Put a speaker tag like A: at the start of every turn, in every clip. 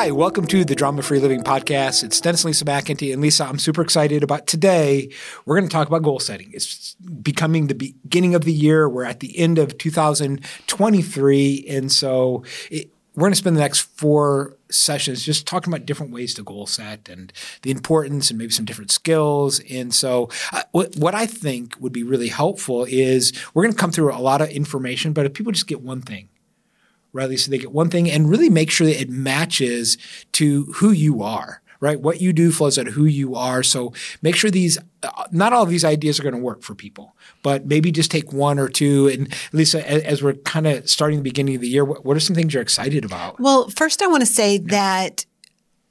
A: Hi, welcome to the Drama Free Living Podcast. It's Dennis, Lisa McIntee, and Lisa. I'm super excited about today. We're going to talk about goal setting. It's becoming the beginning of the year. We're at the end of 2023, and so it, we're going to spend the next four sessions just talking about different ways to goal set and the importance and maybe some different skills. And so, uh, what, what I think would be really helpful is we're going to come through a lot of information, but if people just get one thing, So they get one thing and really make sure that it matches to who you are, right? What you do flows out of who you are. So make sure these, uh, not all of these ideas are going to work for people, but maybe just take one or two. And Lisa, as, as we're kind of starting the beginning of the year, what, what, are some things you're excited about?
B: Well, first, I want to say yeah. that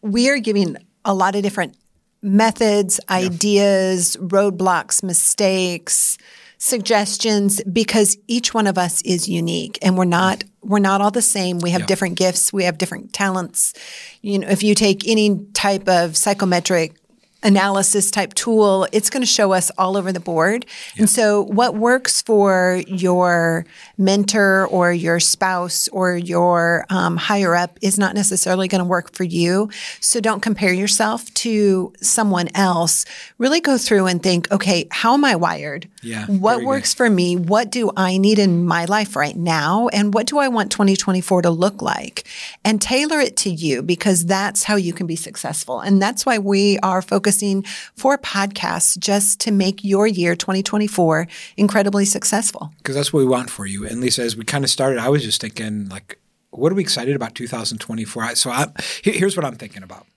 B: we are giving a lot of different methods, yeah. ideas, roadblocks, mistakes, suggestions because each one of us is unique and we're not we're not all the same. We have yeah. different gifts, we have different talents. You know, if you take any type of psychometric analysis type tool, it's going to show us all over the board. Yeah. And so, what works for your mentor or your spouse or your um, higher up is not necessarily going to work for you. So, don't compare yourself to someone else. Really go through and think, okay, how am I wired?
A: Yeah,
B: what works good. for me? What do I need in my life right now? And what do I want 2024 to look like? And tailor it to you because that's how you can be successful. And that's why we are focused focusing for podcasts just to make your year 2024 incredibly successful.
A: Because that's what we want for you. And Lisa, as we kind of started, I was just thinking, like, what are we excited about 2024? So I, here's what I'm thinking about.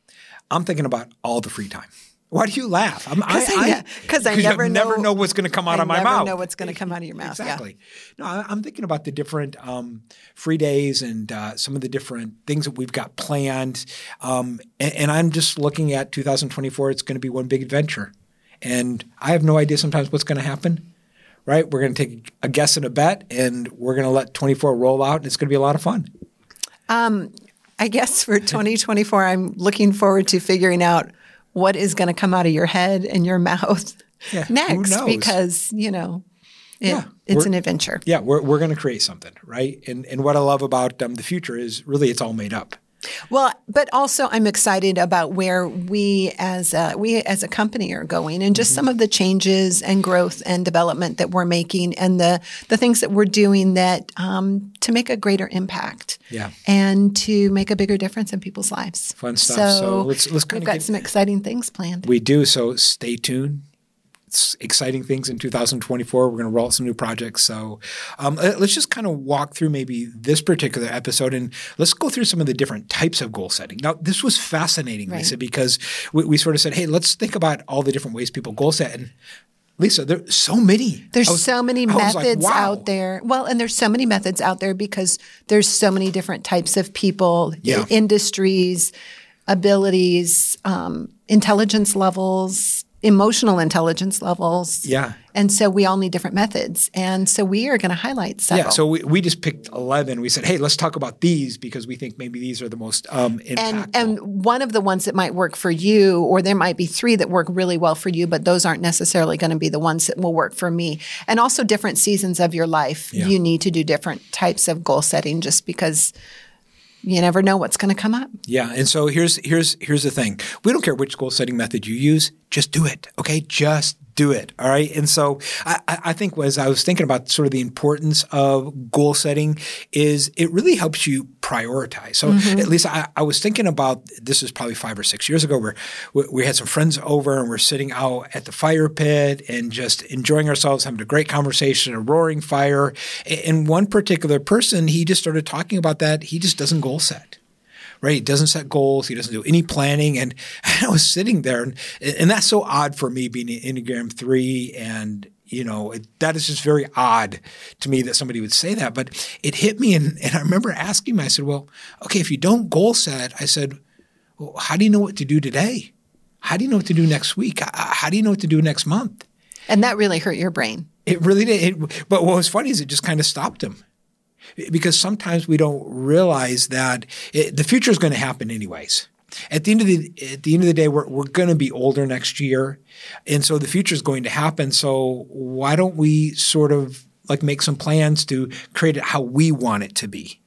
A: I'm thinking about all the free time. Why do you laugh?
B: Because I, I, I, never know,
A: never know what's going to come out
B: I
A: of my mouth.
B: Never know what's going to come out of your mouth.
A: Exactly.
B: Yeah.
A: No, I, am thinking about the different um, free days and uh, some of the different things that we've got planned. Um, and, and I'm just looking at 2024. It's going to be one big adventure, and I have no idea sometimes what's going to happen. Right? We're going to take a guess and a bet, and we're going to let 24 roll out, and it's going to be a lot of fun.
B: Um, I guess for 2024, I'm looking forward to figuring out what is going to come out of your head and your mouth yeah, next because, you know, it, yeah, it's an adventure.
A: Yeah, we're, we're going to create something, right? And, and what I love about um, the future is really it's all made up.
B: Well, but also I'm excited about where we as a, we as a company are going and just mm-hmm. some of the changes and growth and development that we're making and the the things that we're doing that um, to make a greater impact.
A: Yeah.
B: And to make a bigger difference in people's lives.
A: Fun stuff. So, so let's let's
B: kind we've got get, some exciting things planned.
A: We do. So stay tuned exciting things in 2024. We're going to roll out some new projects. So um, let's just kind of walk through maybe this particular episode and let's go through some of the different types of goal setting. Now, this was fascinating, right. Lisa, because we, we, sort of said, hey, let's think about all the different ways people goal set. And Lisa, there's so many.
B: There's was, so many methods like, wow. out there. Well, and there's so many methods out there because there's so many different types of people, yeah. industries, abilities, um, intelligence levels, emotional intelligence levels.
A: Yeah.
B: And so we all need different methods. And so we are going to highlight several.
A: Yeah. So we, we just picked 11. We said, hey, let's talk about these because we think maybe these are the most um, impactful.
B: And, and one of the ones that might work for you, or there might be three that work really well for you, but those aren't necessarily going to be the ones that will work for me. And also different seasons of your life, yeah. you need to do different types of goal setting just because – you never know what's going to come up.
A: Yeah, and so here's here's here's the thing. We don't care which goal setting method you use, just do it. Okay, just do it. All right. And so I, I think as I was thinking about sort of the importance of goal setting is it really helps you prioritize. So mm-hmm. at least I, I, was thinking about this is probably five or six years ago where we, we had some friends over and we're sitting out at the fire pit and just enjoying ourselves, having a great conversation, a roaring fire. And one particular person, he just started talking about that. He just doesn't goal set right? He doesn't set goals. He doesn't do any planning. And I was sitting there, and, and that's so odd for me being in Enneagram 3 and you know, it, that is just very odd to me that somebody would say that. But it hit me, and, and I remember asking him, I said, Well, okay, if you don't goal set, I said, Well, how do you know what to do today? How do you know what to do next week? How do you know what to do next month?
B: And that really hurt your brain.
A: It really did. It, but what was funny is it just kind of stopped him because sometimes we don't realize that it, the future is going to happen anyways. At the end of the at the end of the day, we're we're going to be older next year, and so the future is going to happen. So why don't we sort of like make some plans to create it how we want it to be?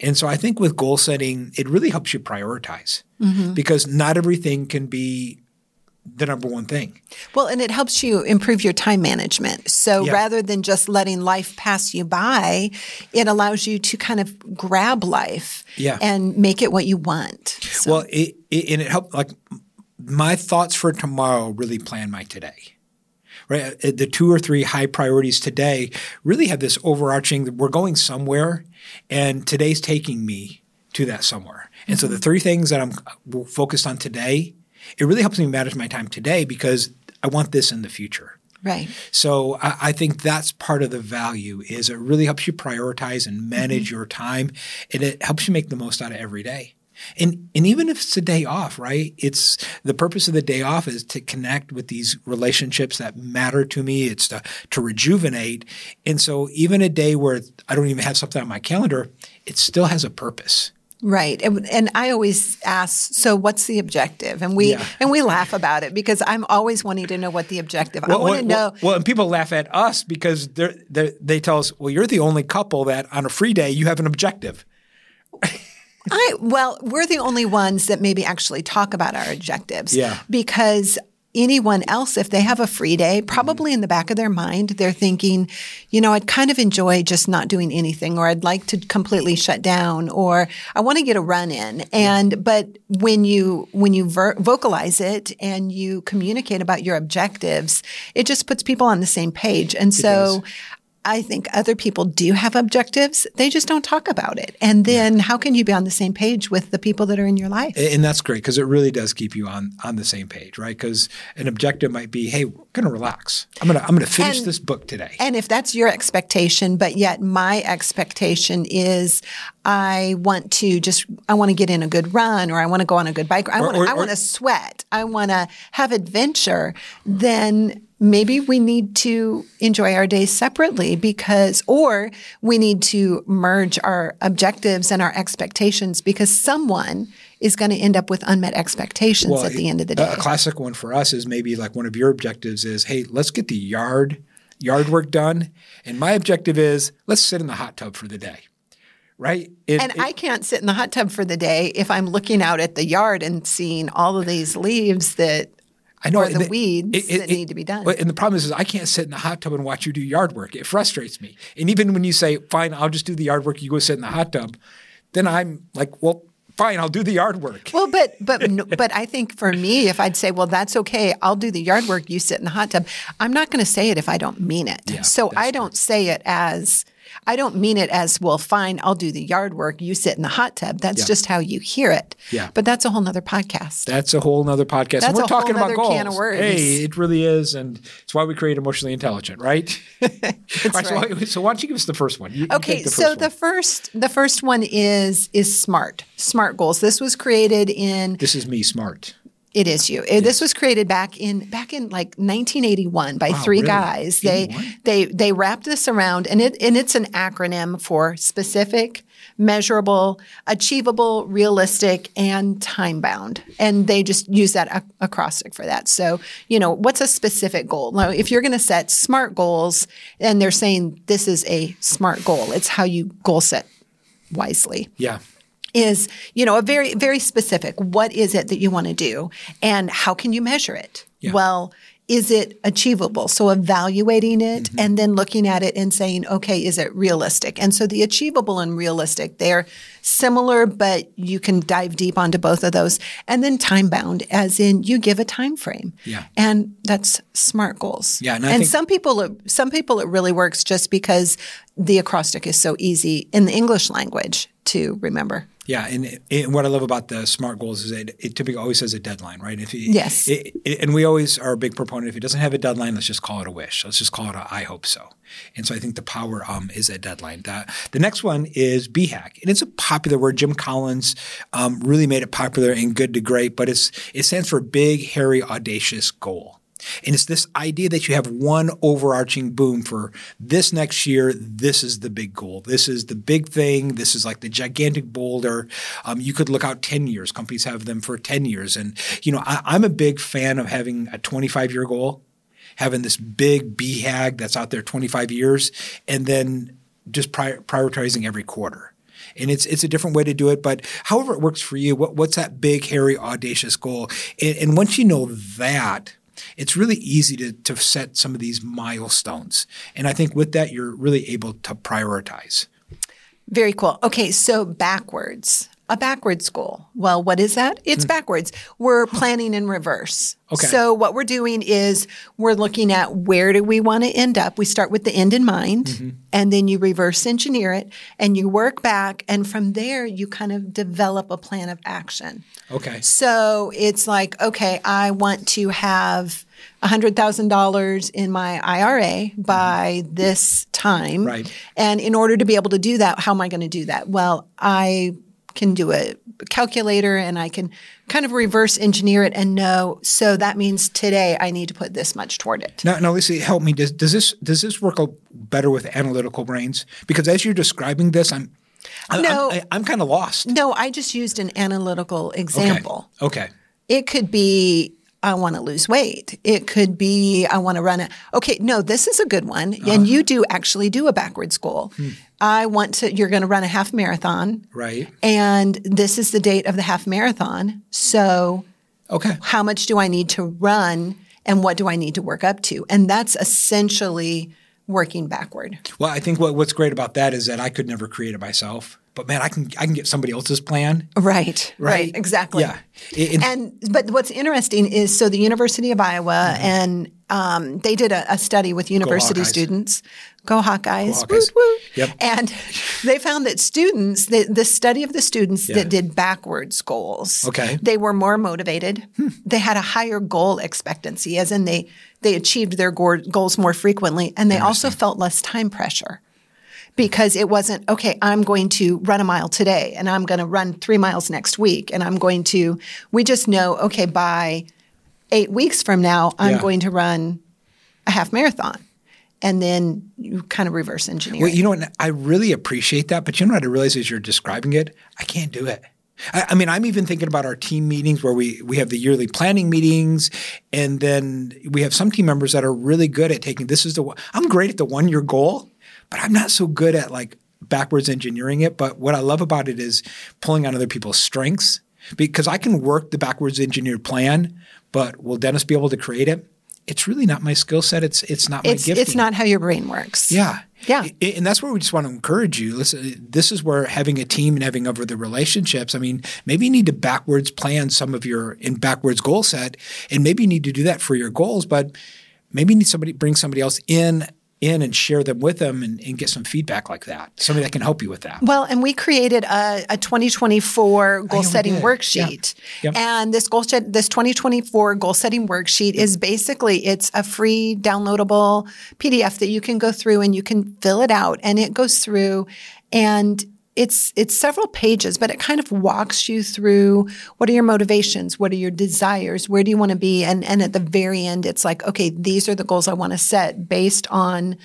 A: And so I think with goal setting, it really helps you prioritize mm-hmm. because not everything can be the number one thing.
B: Well, and it helps you improve your time management. So yeah. rather than just letting life pass you by, it allows you to kind of grab life yeah. and make it what you want.
A: So. Well, it, it, and it helped like my thoughts for tomorrow really plan my today. Right, uh, the two or three high priorities today really have this overarching. We're going somewhere, and today's taking me to that somewhere. And so the mm-hmm. three things that I'm focused on today it really helps me manage my time today because I want this in the future.
B: Right.
A: So I, I, think that's part of the value is it really helps you prioritize and manage mm-hmm. your time and it helps you make the most out of every day. And and even if it's a day off, right? It's the purpose of the day off is to connect with these relationships that matter to me. It's to to rejuvenate. And so even a day where I don't even have something on my calendar, it still has a purpose.
B: Right. And, and, I always ask, so what's the objective? And we yeah. and we laugh about it because I'm always wanting to know what the objective. Well, I want
A: to
B: know. Well,
A: well, and people laugh at us because they're, they're, they tell us, well, you're the only couple that on a free day you have an objective.
B: I well, we're the only ones that maybe actually talk about our objectives.
A: Yeah.
B: Because anyone else, if they have a free day, probably in the back of their mind, they're thinking, you know, I'd kind of enjoy just not doing anything, or I'd like to completely shut down, or I want to get a run in. And, but when you, when you ver- vocalize it and you communicate about your objectives, it just puts people on the same page. And so I think other people do have objectives. They just don't talk about it. And then yeah. how can you be on the same page with the people that are in your life?
A: And that's great because it really does keep you on on the same page, right? Because an objective might be, hey, we're going to relax. I'm going to I'm to finish and, this book today.
B: And if that's your expectation, but yet my expectation is I want to just I want to get in a good run or I want to go on a good bike or I want to, I want to sweat. I want to have adventure, then maybe we need to enjoy our days separately because, or we need to merge our objectives and our expectations because someone is going to end up with unmet expectations well, at the end of the day.
A: A classic one for us is maybe like one of your objectives is, hey, let's get the yard yard work done, and my objective is let's sit in the hot tub for the day. Right.
B: It, and it, I can't sit in the hot tub for the day if I'm looking out at the yard and seeing all of these leaves that I know or the, the weeds it, that need to be done.
A: And the problem is, is, I can't sit in the hot tub and watch you do yard work. It frustrates me. And even when you say, "Fine, I'll just do the yard work," you go sit in the hot tub. Then I'm like, "Well, fine, I'll do the yard work."
B: Well, but but but I think for me, if I'd say, "Well, that's okay, I'll do the yard work," you sit in the hot tub. I'm not going to say it if I don't mean it. Yeah, so I don't true. say it as I don't mean it as, well, fine, I'll do the yard work. You sit in the hot tub. That's yeah. just how you hear it.
A: Yeah.
B: But that's a whole nother podcast.
A: That's a whole nother podcast.
B: That's and
A: we're
B: a
A: talking
B: whole
A: about goals.
B: can of words.
A: Hey, it really is. And it's why we create Emotionally Intelligent, right?
B: That's right.
A: So, so, why don't you give us the first one? You,
B: okay.
A: The
B: so
A: one.
B: the first the first one is is SMART. SMART goals. This was created in
A: This is me, SMART.
B: It is you. Yes. This was created back in back in like 1981 by wow, three really? guys. They they they wrapped this around and it and it's an acronym for specific, measurable, achievable, realistic, and time bound. And they just use that acrostic for that. So, you know, what's a specific goal? Now, if you're going to set SMART goals and they're saying this is a SMART goal, it's how you goal set wisely.
A: Yeah
B: is, you know, a very, very specific. What is it that you want to do? And how can you measure it? Yeah. Well, is it achievable? So evaluating it mm-hmm. and then looking at it and saying, okay, is it realistic? And so the achievable and realistic, they're similar, but you can dive deep onto both of those. And then time bound, as in you give a time frame.
A: Yeah.
B: And that's smart goals.
A: Yeah.
B: And, and some people, some people it really works just because the acrostic is so easy in the English language to remember.
A: Yeah, and, and, what I love about the SMART goals is it, it typically always has a deadline, right? If
B: you, yes,
A: it, it, and we always are a big proponent. If it doesn't have a deadline, let's just call it a wish. Let's just call it a I hope so. And so I think the power um, is a deadline. The, the next one is BHAG, and it's a popular word. Jim Collins um, really made it popular and good to great, but it's it stands for big, hairy, audacious goal. And it's this idea that you have one overarching boom for this next year. This is the big goal. This is the big thing. This is like the gigantic boulder. Um, you could look out 10 years. Companies have them for 10 years. And, you know, I, I'm a big fan of having a 25 year goal, having this big BHAG that's out there 25 years, and then just pri- prioritizing every quarter. And it's it's a different way to do it, but however it works for you, what, what's that big, hairy, audacious goal? And, and once you know that, it's really easy to, to set some of these milestones. And I think with that, you're really able to prioritize.
B: Very cool. Okay, so backwards. A backwards school. Well, what is that? It's mm. backwards. We're planning in reverse. Okay. So what we're doing is we're looking at where do we want to end up. We start with the end in mind mm-hmm. and then you reverse engineer it and you work back and from there you kind of develop a plan of action.
A: Okay.
B: So it's like, okay, I want to have $100,000 in my IRA by mm-hmm. this time.
A: Right.
B: And in order to be able to do that, how am I going to do that? Well, I can do a calculator and I can kind of reverse engineer it and know. So that means today I need to put this much toward it.
A: Now, now Lisa, help me. Does, does this does this work better with analytical brains? Because as you're describing this, I'm no, I'm, I'm kind of lost.
B: No, I just used an analytical example.
A: Okay. okay.
B: It could be I want to lose weight. It could be I want to run it. Okay, no, this is a good one. Uh-huh. And you do actually do a backwards goal. Hmm. I want to you're going to run a half marathon.
A: Right.
B: And this is the date of the half marathon. So
A: Okay.
B: How much do I need to run and what do I need to work up to? And that's essentially working backward.
A: Well, I think what, what's great about that is that I could never create it myself but man, I can I can get somebody else's plan.
B: Right, right, right exactly.
A: Yeah,
B: it, and but what's interesting is so the University of Iowa mm-hmm. and um, they did a, a, study with university Go students. Go Hawkeyes! Go Hawkeyes. Woo, woo.
A: Yep.
B: And they found that students, the, the study of the students yeah. that did backwards goals,
A: okay.
B: they were more motivated. Hmm. They had a higher goal expectancy, as in they they achieved their goals more frequently, and they also felt less time pressure because it wasn't, okay, I'm going to run a mile today and I'm going to run three miles next week. And I'm going to, we just know, okay, by eight weeks from now, I'm yeah. going to run a half marathon. And then you kind of reverse engineer.
A: Well, you know what? I really appreciate that. But you know what I realize as you're describing it? I can't do it. I, I mean, I'm even thinking about our team meetings where we, we have the yearly planning meetings, and then we have some team members that are really good at taking this is the I'm great at the one year goal, but I'm not so good at like backwards engineering it. But what I love about it is pulling on other people's strengths because I can work the backwards engineered plan, but will Dennis be able to create it? It's really not my skill set. It's it's not my
B: it's,
A: gifting.
B: It's not how your brain works.
A: Yeah.
B: Yeah.
A: And that's where we just want to encourage you. Listen, this is where having a team and having over the relationships. I mean, maybe you need to backwards plan some of your in backwards goal set, and maybe you need to do that for your goals, but maybe you need somebody bring somebody else in in and share them with them and, and, get some feedback like that. Somebody that can help you with that.
B: Well, and we created a, a 2024 goal setting worksheet. Yeah. And this goal set, this 2024 goal setting worksheet is basically it's a free downloadable PDF that you can go through and you can fill it out and it goes through and it's it's several pages, but it kind of walks you through what are your motivations, what are your desires, where do you want to be, and and at the very end, it's like okay, these are the goals I want to set based on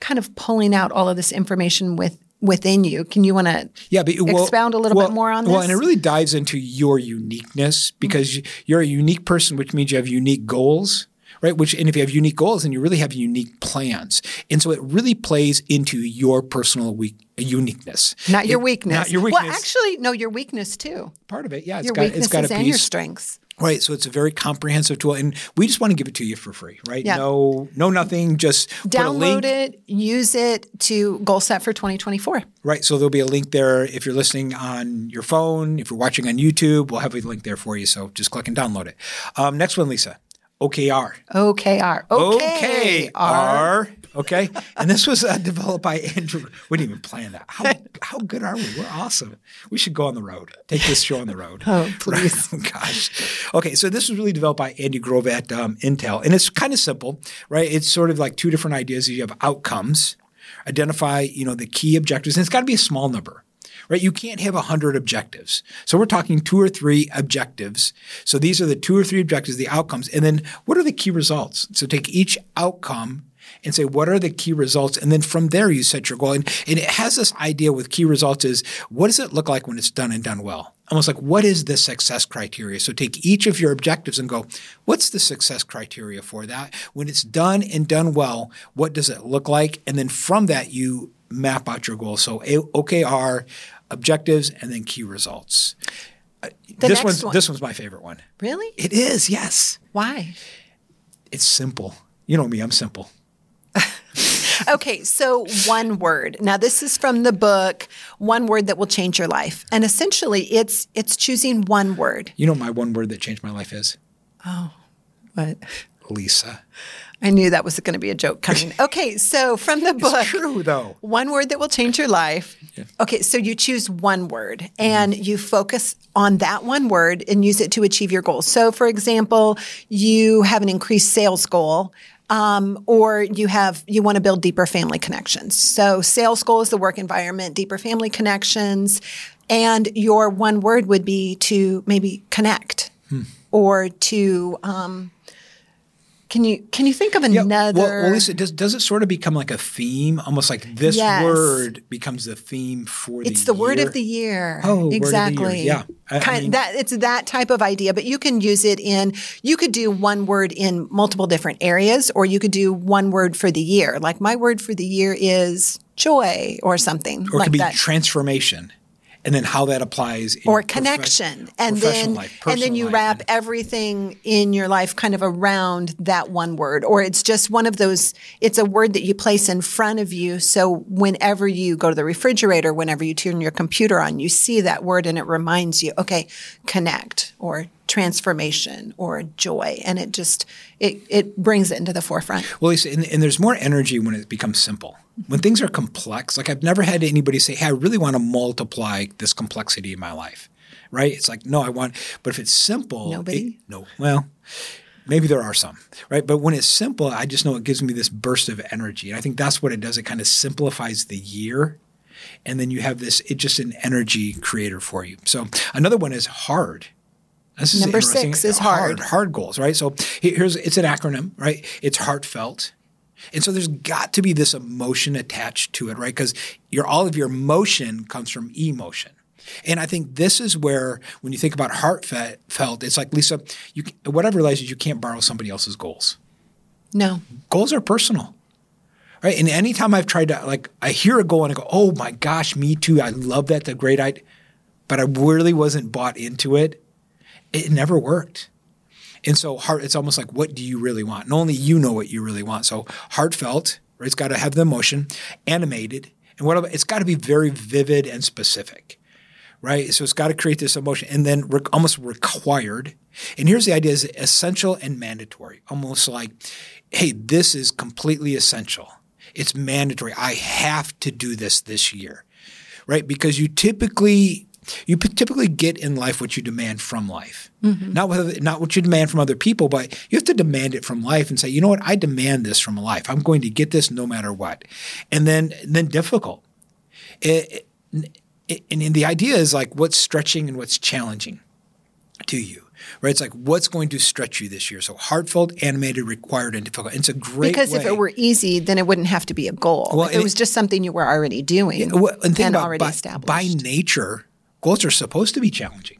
B: kind of pulling out all of this information with within you. Can you want to
A: yeah, but,
B: well, expound a little
A: well,
B: bit more on this?
A: Well, and it really dives into your uniqueness because mm-hmm. you're a unique person, which means you have unique goals right? Which, and if you have unique goals, then you really have unique plans. And so it really plays into your personal weak, uniqueness.
B: Not your it, weakness.
A: Not your weakness.
B: Well, actually, no, your weakness too.
A: Part of it, yeah.
B: It's your got, weaknesses it's got a piece. and your strengths.
A: Right, so it's a very comprehensive tool, and we just want to give it to you for free, right?
B: Yeah.
A: No, no, nothing. Just
B: download it, use it to goal set for 2024.
A: Right, so there'll be a link there if you're listening on your phone. If you're watching on YouTube, we'll have a link there for you. So just click and download it. Um, next one, Lisa. OKR.
B: OKR.
A: OKR. OKR. Okay. And this was uh, developed by Andrew. We didn't even plan that. How, how good are we? We're awesome. We should go on the road. Take this show on the road.
B: oh, please.
A: oh, gosh. Okay. So this was really developed by Andy Grove at um, Intel. And it's kind of simple, right? It's sort of like two different ideas. You have outcomes, identify, you know, the key objectives, and it's got to be a small number right? You can't have 100 objectives. So we're talking two or three objectives. So these are the two or three objectives, the outcomes. And then what are the key results? So take each outcome and say, what are the key results? And then from there, you set your goal. And, and it has this idea with key results is what does it look like when it's done and done well? Almost like what is the success criteria? So take each of your objectives and go, what's the success criteria for that? When it's done and done well, what does it look like? And then from that, you map out your goals. So OKR objectives, and then key results.
B: The
A: this one's
B: one.
A: this one's my favorite one.
B: Really?
A: It is, yes.
B: Why?
A: It's simple. You know me, I'm simple.
B: Okay, so one word. Now this is from the book One Word That Will Change Your Life. And essentially it's it's choosing one word.
A: You know my one word that changed my life is? Oh.
B: What?
A: Lisa.
B: I knew that was going to be a joke coming. Okay, so from the book
A: True though.
B: One word that will change your life. Okay, so you choose one word and you focus on that one word and use it to achieve your goals. So, for example, you have an increased sales goal. Um, or you have you want to build deeper family connections. So sales goal is the work environment, deeper family connections, and your one word would be to maybe connect or to um, can you can you think of
A: Yeah,
B: another
A: Well, well, Lisa, does, does it sort of become like a theme? Almost like this
B: Yes.
A: word becomes the theme for the
B: It's the word of the year.
A: Oh, word of the year.
B: exactly.
A: Yeah. I- I mean-
B: that it's that type of idea, but you can use it in. You could do one word in multiple different areas, or you could do one word for the year. Like my word for the year is joy, or something
A: Or it
B: like
A: could be
B: that.
A: transformation. And then how that applies in
B: or connection, and then
A: life,
B: and then you
A: life,
B: wrap everything in your life kind of around that one word, or it's just one of those. It's a word that you place in front of you, so whenever you go to the refrigerator, whenever you turn your computer on, you see that word, and it reminds you, okay, connect or transformation or joy, and it just it it brings it into the forefront.
A: Well, and, and there's more energy when it becomes simple. When things are complex, like I've never had anybody say, "Hey, I really want to multiply this complexity in my life." Right? It's like, no, I want. But if it's simple,
B: Nobody?
A: it- no. Well, maybe there are some, right? But when it's simple, I just know it gives me this burst of energy, and I think that's what it does. It kind of simplifies the year, and then you have this. It's just an energy creator for you. So another one is hard. This is
B: Number six is hard.
A: Hard goals, right? So here's it's an acronym, right? It's heartfelt. And so there's got to be this emotion attached to it, right? Because your all of your emotion comes from emotion. And I think this is where, when you think about heartfelt, it's like Lisa, you can- what I've realized is you can't borrow somebody else's goals.
B: No,
A: Goals are personal, right? And anytime I've tried to, like, I hear a goal and I go, "Oh my gosh, me too! I love that, the great idea," but I really wasn't bought into it. It never worked. And so heart, it's almost like, what do you really want? And only you know what you really want. So heartfelt, right? It's got to have the emotion, animated, and what it's got to be very vivid and specific, right? So it's got to create this emotion and then re- almost required. And here's the idea is essential and mandatory, almost like, hey, this is completely essential. It's mandatory. I have to do this this year, right? Because you typically you typically get in life what you demand from life, mm-hmm. not what not what you demand from other people, but you have to demand it from life and say, you know what, I demand this from life. I'm going to get this no matter what, and then then difficult. It, it, and, and the idea is like what's stretching and what's challenging to you. Right, it's like what's going to stretch you this year. So heartfelt, animated, required, and difficult. And it's a great
B: because if it were easy, then it wouldn't have to be a goal.
A: Well,
B: if it
A: and
B: was just something you were already doing
A: Well, and think about
B: already
A: by,
B: established.
A: by nature, goals are supposed to be challenging,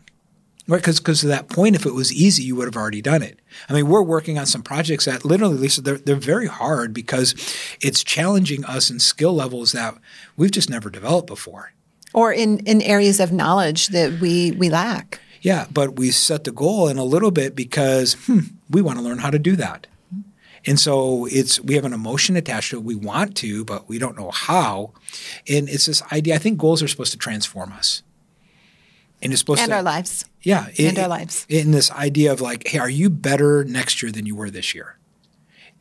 A: right? Because because to that point, if it was easy, you would have already done it. I mean, we're working on some projects that literally, Lisa, they're they're very hard because it's challenging us in skill levels that we've just never developed before.
B: or in, in areas of knowledge that we, we lack.
A: Yeah, but we set the goal in a little bit because hmm, we want to learn how to do that. And so it's we have an emotion attached to it. We want to, but we don't know how. And it's this idea. I think goals are supposed to transform us. And it's supposed
B: And
A: to
B: our lives.
A: Yeah,
B: And our lives.
A: In this idea of like, hey, are you better next year than you were this year?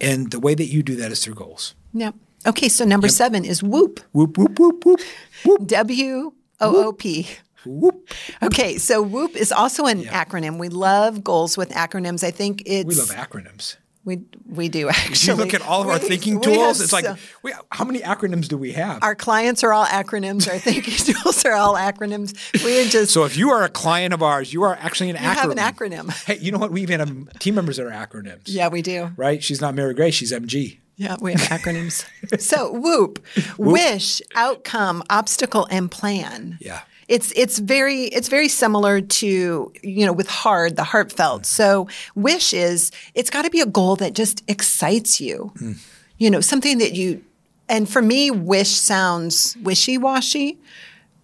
A: And the way that you do that is through goals.
B: Yep. Okay, so number seven is WHOOP.
A: Whoop whoop whoop whoop whoop
B: W O O P.
A: whoop.
B: Okay, so WHOOP is also an acronym. We love goals with acronyms. I think it's
A: We love acronyms.
B: We we do actually.
A: You look at all of our
B: We-
A: thinking tools. It's like,
B: so-
A: we, how many acronyms do we have?
B: our clients are all acronyms. Our thinking tools are all acronyms. We are just
A: So if you are a client of ours, you are actually an
B: you
A: acronym.
B: have an acronym.
A: Hey, you know what? We even have team members that are acronyms.
B: Yeah, we do.
A: Right? She's not Mary Gray. She's MG.
B: Yeah, we have acronyms. so WHOOP, wish, outcome, obstacle, and plan.
A: Yeah.
B: It's it's very it's very similar to you know with hard the heartfelt. Mm. So wish is it's got to be a goal that just excites you. Hmm. You know something that you and for me wish sounds wishy washy.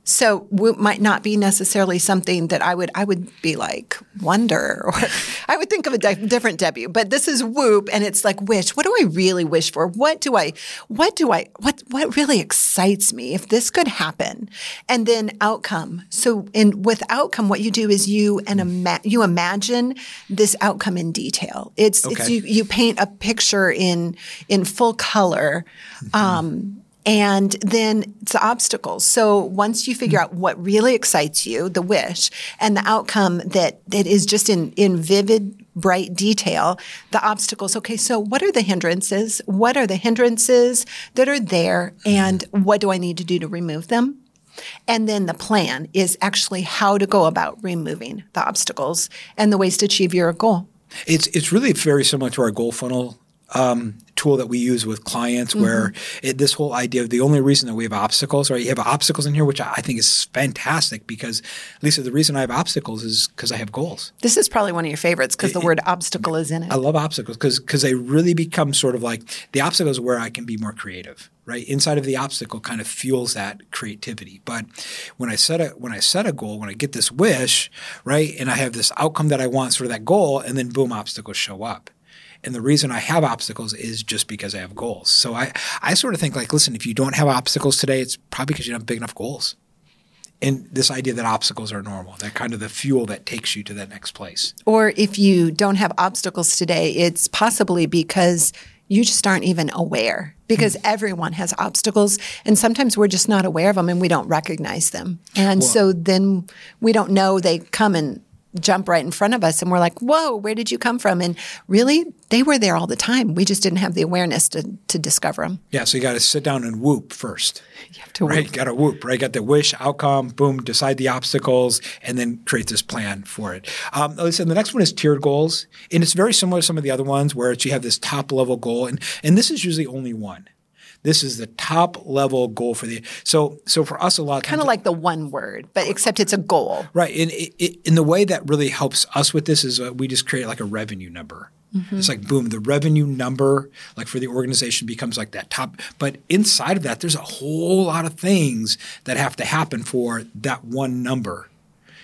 B: So Whoop might not be necessarily something that I would I would be like wonder or I would think of a di- different W. But this is Whoop, and it's like wish. What do I really wish for? What do I? What do I? What what really excites me if this could happen? And then outcome. So in with outcome, what you do is you and ima- you imagine this outcome in detail. It's it's you you paint a picture in in full color. Um, and then it's the obstacles. So once you figure out what really excites you, the wish, and the outcome that, that is just in, in vivid, bright detail, the obstacles. Okay, so what are the hindrances? What are the hindrances that are there? And what do I need to do to remove them? And then the plan is actually how to go about removing the obstacles and the ways to achieve your goal.
A: It's it's really very similar to our goal funnel um, tool that we use with clients, where it, this whole idea of the only reason that we have obstacles, right? You have obstacles in here, which I I think is fantastic because, Lisa, the reason I have obstacles is because I have goals.
B: This is probably one of your favorites because the word obstacle is in it.
A: I love obstacles because because they really become sort of like the obstacles where I can be more creative, right? Inside of the obstacle kind of fuels that creativity. But when I set a when I set a goal, when I get this wish, right, and I have this outcome that I want, sort of that goal, and then boom, obstacles show up. And the reason I have obstacles is just because I have goals. So I, I sort of think like, listen, if you don't have obstacles today, it's probably because you don't have big enough goals. And this idea that obstacles are normal, that kind of the fuel that takes you to that next place.
B: Or if you don't have obstacles today, it's possibly because you just aren't even aware because hmm. everyone has obstacles and sometimes we're just not aware of them and we don't recognize them. And so then we don't know they come and jump right in front of us and we're like, whoa, where did you come from? And really, they were there all the time. We just didn't have the awareness to, to discover them.
A: Yeah, so you got to sit down and whoop first.
B: You have to
A: right? Got to whoop, right? Got the wish, outcome, boom, decide the obstacles, and then create this plan for it. Um, listen, the next one is tiered goals, and it's very similar to some of the other ones where it's you have this top level goal, and and this is usually only one. This is the top level goal for the so so for us a lot
B: kind of like the one word, but except it's a goal.
A: Right. And it, it, in the way that really helps us with this is uh, we just create like a revenue number. It's like boom, the revenue number, like for the organization, becomes like that top. But inside of that, there's a whole lot of things that have to happen for that one number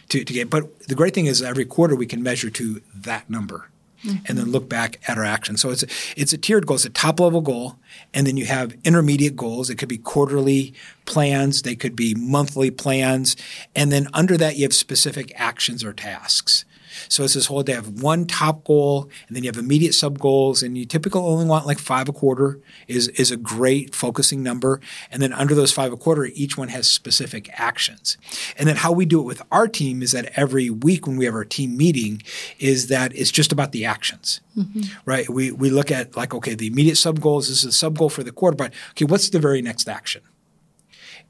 A: to, to get. But the great thing is every quarter we can measure to that number. And then look back at our action. So it's a, it's a tiered goal. It's a top level goal, and then you have intermediate goals. It could be quarterly plans. They could be monthly plans, and then under that you have specific actions or tasks. So it's this whole day of one top goal, and then you have immediate sub goals, and you typically only want like five a quarter is is a great focusing number. And then under those five a quarter, each one has specific actions. And then how we do it with our team is that every week when we have our team meeting, is that it's just about the actions, mm-hmm. right? We we look at like okay, the immediate sub goals. This is sub goal for the quarter, but okay, what's the very next action?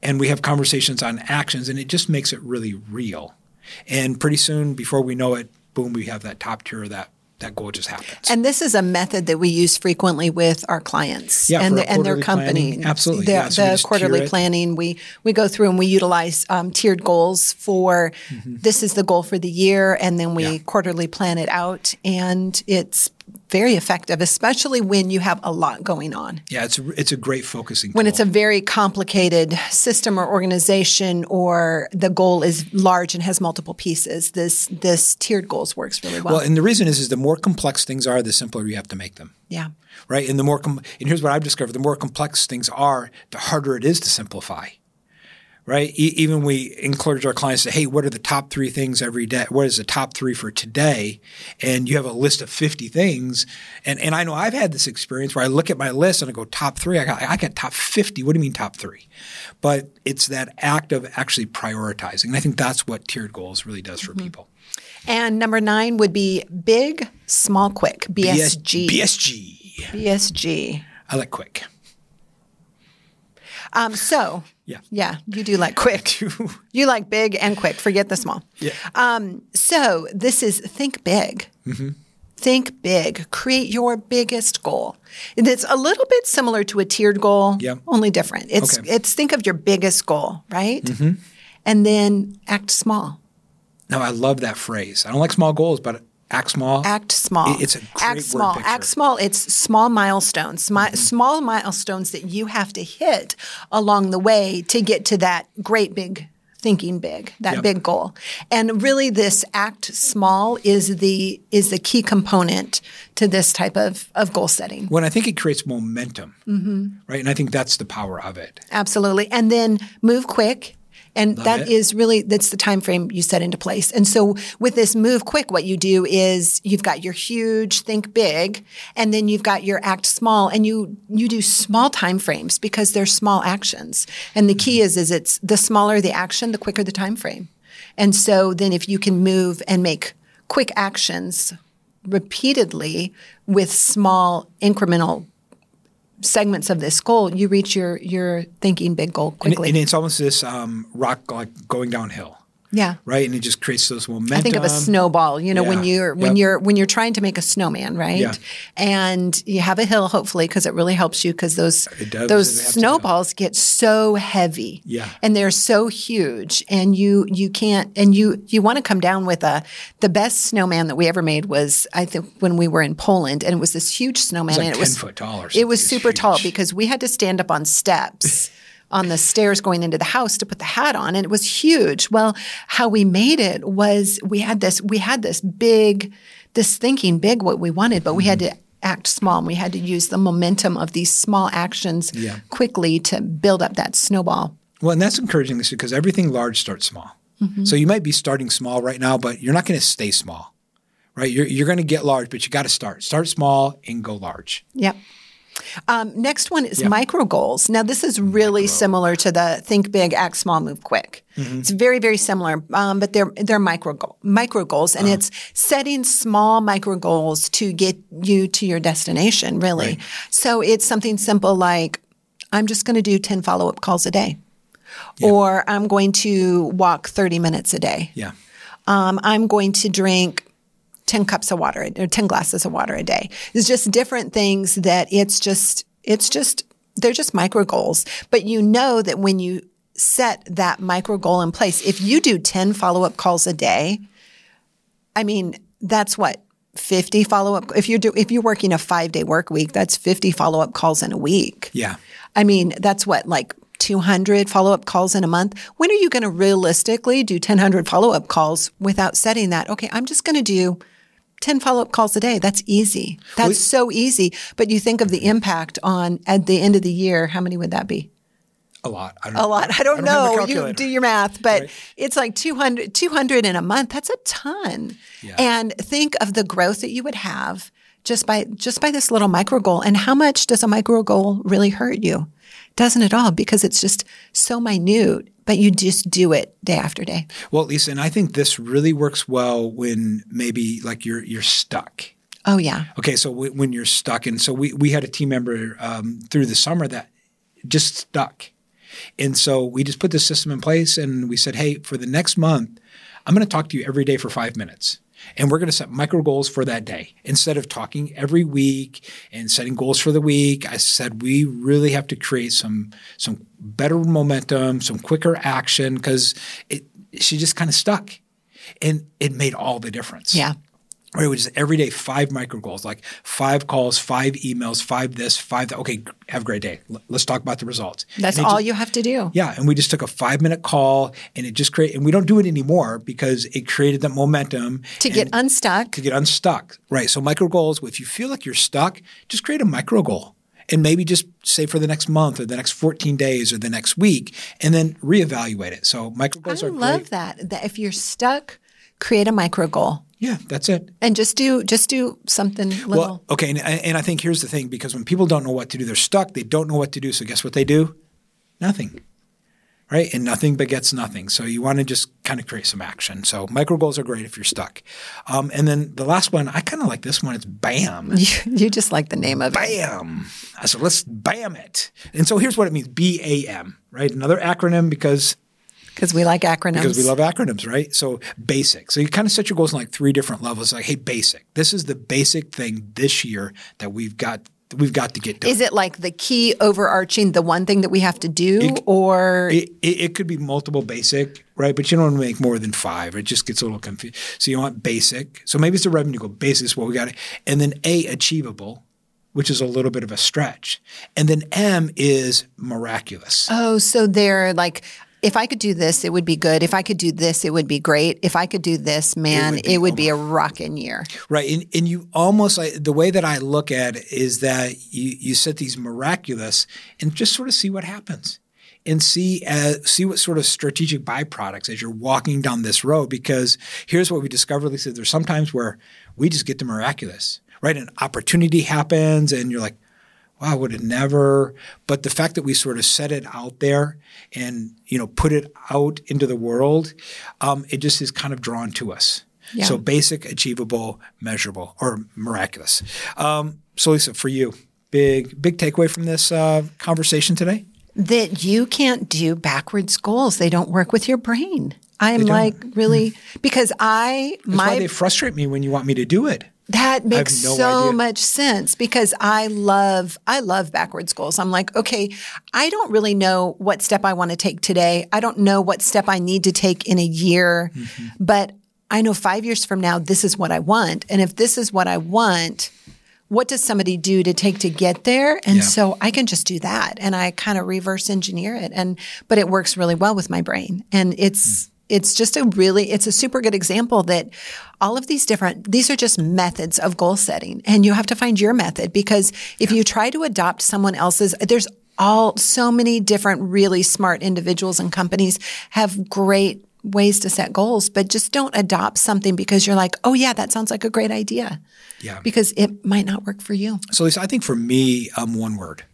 A: and we have conversations on actions, and it just makes it really real. And pretty soon, before we know it, boom, we have that top tier. That that goal just happens.
B: And this is a method that we use frequently with our clients
A: Yeah,
B: and, their,
A: our
B: and their company.
A: planning. Absolutely,
B: The,
A: yeah, so
B: the quarterly planning, we, we go through and we utilize um, tiered goals for this is the goal for the year, and then we
A: Mm-hmm. Yeah.
B: quarterly plan it out. And it's very effective, especially when you have a lot going on.
A: yeah, it's a, it's a great focusing.
B: When
A: tool.
B: it's a very complicated system or organization, or the goal is large and has multiple pieces, this this tiered goals works really well.
A: well, and the reason is is the more complex things are, the simpler you have to make them.
B: yeah.
A: right? And the more com- and here's what I've discovered: the more complex things are, the harder it is to simplify. Right? E- even we encourage our clients to, hey, what are the top three things every day? What is the top three for today? And you have a list of 50 things. And, and I know I've had this experience where I look at my list and I go, top three, I got, I got top 50. What do you mean top three? But it's that act of actually prioritizing. And I think that's what tiered goals really does for mm-hmm. people.
B: And number nine would be big, small, quick. BSG.
A: BSG.
B: BSG.
A: I like quick.
B: Um, so,
A: Yeah.
B: yeah, you do like quick. you like big and quick. Forget the small.
A: Yeah.
B: Um, so this is think big.
A: Mm-hmm.
B: Think big. Create your biggest goal. And it's a little bit similar to a tiered goal,
A: Yeah.
B: only different. It's
A: Okay.
B: it's think of your biggest goal, right? And then act small.
A: No, I love that phrase. I don't like small goals, but act small.
B: Act small.
A: It's a great
B: act small.
A: Mm-hmm.
B: Act small. It's small milestones. Smi- Small milestones that you have to hit along the way to get to that great big thinking big, that
A: Yep.
B: big goal. And really this act small is the is the key component to this type of, of goal setting.
A: When I think it creates momentum,
B: Mm-hmm.
A: right? And I think that's the power of it.
B: Absolutely. And then move quick. And that
A: it.
B: is really that's the time frame you set into place. And so with this move quick, what you do is you've got your huge think big, and then you've got your act small, and you you do small time frames because they're small actions. And the key mm-hmm. is is it's the smaller the action, the quicker the time frame. And so then if you can move and make quick actions repeatedly with small incremental segments of this goal, you reach your your thinking big goal
A: And,
B: quickly.
A: and it's almost this um, rock like going downhill,
B: yeah.
A: right? And it just creates those momentum.
B: I think of a snowball, you know, when you're when
A: Yep.
B: you're when you're trying to make a snowman, right?
A: Yeah.
B: And you have a hill hopefully because it really helps you because those those
A: It
B: snowballs get so heavy.
A: Yeah.
B: And they're so huge and you you can't and you you want to come down with a the best snowman that we ever made was I think when we were in Poland and it was this huge snowman
A: like
B: and it
A: 10
B: was
A: foot tall or
B: It was
A: something.
B: Super tall because we had to stand up on steps on the stairs going into the house to put the hat on and it was huge. Well, how we made it was we had this we had this big this thinking big what we wanted, but we had
A: Mm-hmm.
B: to act small and we had to use the momentum of these small actions
A: Yeah.
B: quickly to build up that snowball.
A: Well, and that's encouraging this because everything large starts small.
B: Mm-hmm.
A: So you might be starting small right now, but you're not going to stay small, right? You're, you're going to get large, but you got to start. Start small and go large.
B: Yep. Um, next one is micro goals. Now, this is really similar to the think big, act small, move quick.
A: Mm-hmm.
B: It's very, very similar, um, but they're they're micro goal, micro goals,
A: Uh-huh.
B: and it's setting small micro goals to get you to your destination. Really, so it's something simple like I'm just going to do ten follow up calls a day, or I'm going to walk thirty minutes a day.
A: Yeah.
B: Um, I'm going to drink 10 cups of water or 10 glasses of water a day. It's just different things that it's just, it's just, they're just micro goals. But you know that when you set that micro goal in place, if you do 10 follow up calls a day, I mean, that's what 50 follow up. If you're do, if you're working a five day work week, that's 50 follow up calls in a week.
A: Yeah.
B: I mean, that's what, like 200 follow up calls in a month. When are you going to realistically do 1,000 follow up calls without setting that? Okay, I'm just going to do 10 follow up calls a day. That's easy. That's so easy. But you think of the impact on at the end of the year, how many would that be?
A: A lot. I don't,
B: A lot. I don't,
A: have a
B: know. You do your math, but
A: Right.
B: it's like 200, 200 in a month. That's a ton.
A: Yeah.
B: And think of the growth that you would have just by just by this little micro goal. And how much does a micro goal really hurt you? Doesn't at all because it's just so minute, but you just do it day after day.
A: Well, Lisa, and I think this really works well when maybe like you're you're stuck.
B: Oh yeah.
A: Okay, so w- when you're stuck, and so we we had a team member um, through the summer that just stuck, and so we just put this system in place, and we said, hey, for the next month, I'm going to talk to you every day for five minutes. And we're going to set micro goals for that day. Instead of talking every week and setting goals for the week, I said we really have to create some some better momentum, some quicker action because it she just kind of stuck. And it made all the difference.
B: Yeah.
A: Right, which is every day five micro goals, like five calls, five emails, five this, five that. Okay, have a great day. Let's talk about the results.
B: That's all
A: ju-
B: you have to do.
A: yeah, and we just took a five minute call, and it just created. And we don't do it anymore because it created that momentum
B: To get unstuck.
A: to get unstuck. Right. So micro goals. If you feel like you're stuck, just create a micro goal, and maybe just say for the next month or the next 14 days or the next week, and then reevaluate it. So micro goals
B: I
A: are
B: love
A: great.
B: that. That if you're stuck, create a micro goal.
A: Yeah, that's it.
B: And just do just do something little.
A: Well, okay, and, and I think here's the thing: because when people don't know what to do, they're stuck. They don't know what to do. So guess what they do? Nothing, right? And nothing begets nothing. So you want to just kind of create some action. So micro goals are great if you're stuck. Um, and then the last one, I kind of like this one. It's BAM.
B: you, you just like the name of it.
A: Bam. I said, let's bam it. And so here's what it means: B A M, right? Another acronym because
B: Because we like acronyms.
A: because we love acronyms, right? So basic. So you kind of set your goals in like three different levels. Like, hey, basic. This is the basic thing this year that we've got we've got to get done.
B: Is it like the key overarching, the one thing that we have to do, or
A: It, it, it could be multiple basic, right? But you don't want to make more than five. It just gets a little confused. So you want basic. So maybe it's a revenue goal. Basic is what we got. And then A, achievable, which is a little bit of a stretch. And then M is miraculous.
B: oh, so they're like if I could do this, it would be good. If I could do this, it would be great. If I could do this, man, it would be, it would be a rocking year.
A: Right. And, and you almost like the way that I look at it is that you, you set these miraculous and just sort of see what happens and see uh, see what sort of strategic byproducts as you're walking down this road. Because here's what we discovered: Lisa, there's sometimes where we just get the miraculous, right? An opportunity happens, and you're like, wow, I would have never. But the fact that we sort of set it out there and you know put it out into the world, um, it just is kind of drawn to us. Yeah. So basic, achievable, measurable, or miraculous. Um, so Lisa, for you, big big takeaway from this uh, conversation today
B: that you can't do backwards goals. They don't work with your brain. I'm like really because I
A: That's my why they frustrate me when you want me to do it.
B: That makes no so idea. much sense because I love I love backwards goals. I'm like, okay, I don't really know what step I want to take today. I don't know what step I need to take in a year, mm-hmm. but I know 5 years from now this is what I want. And if this is what I want, what does somebody do to take to get there? And yeah. so I can just do that and I kind of reverse engineer it and but it works really well with my brain. And it's mm it's just a really it's a super good example that all of these different these are just methods of goal setting and you have to find your method because if you try to adopt someone else's there's all so many different really smart individuals and companies have great ways to set goals but just don't adopt something because you're like oh yeah that sounds like a great idea. Yeah. Because it might not work for you.
A: So lisa i think for me um, one word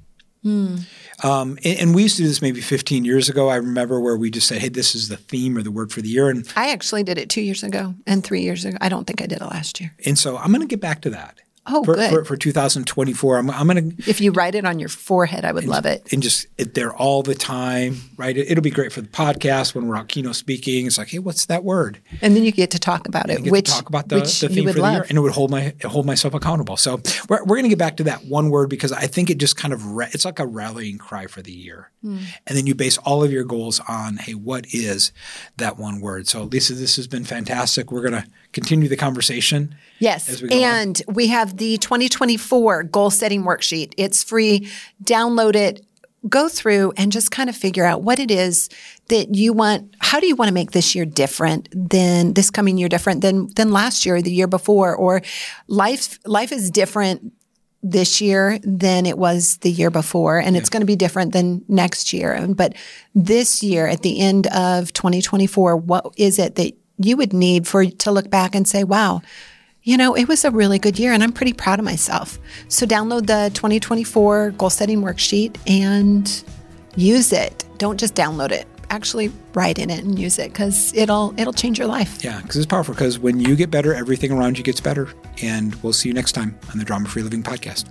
A: Hmm. Um, and, and, we used to do this maybe 15 years ago. I remember where we just said, "Hey, this is the theme or the word for the year." And
B: I actually did it two years ago and three years ago. I don't think I did it last year.
A: And so I'm going to get back to that.
B: Oh,
A: for,
B: good.
A: For, for 2024, I'm, I'm going
B: to. If you write it on your forehead, I would
A: and,
B: love it.
A: And just it there all the time, right? It, will be great for the podcast when we're out keynote speaking. It's like, hey, what's that word?
B: And then you get to talk about it, which
A: talk about the, the theme for the love. year, and it would hold my hold myself accountable. So we're, we're going to get back to that one word because I think it just kind of re- it's like a rallying cry for the year, mm. and then you base all of your goals on, hey, what is that one word? So Lisa, this has been fantastic. We're going to continue the conversation.
B: Yes. We and on. we have the 2024 goal setting worksheet. It's free. Download it. Go through and just kind of figure out what it is that you want. How do you want to make this year different than this coming year different than than last year or the year before? Or life life is different this year than it was the year before, and yeah. it's going to be different than next year. But this year, at the end of 2024, what is it that you would need for to look back and say, wow, you know, it was a really good year and I'm pretty proud of myself. So download the 2024 goal setting worksheet and use it. Don't just download it. Actually write in it and use it because it'll it'll change your life.
A: Yeah, because it's powerful. Because when you get better, everything around you gets better. And we'll see you next time on the Drama Free Living podcast.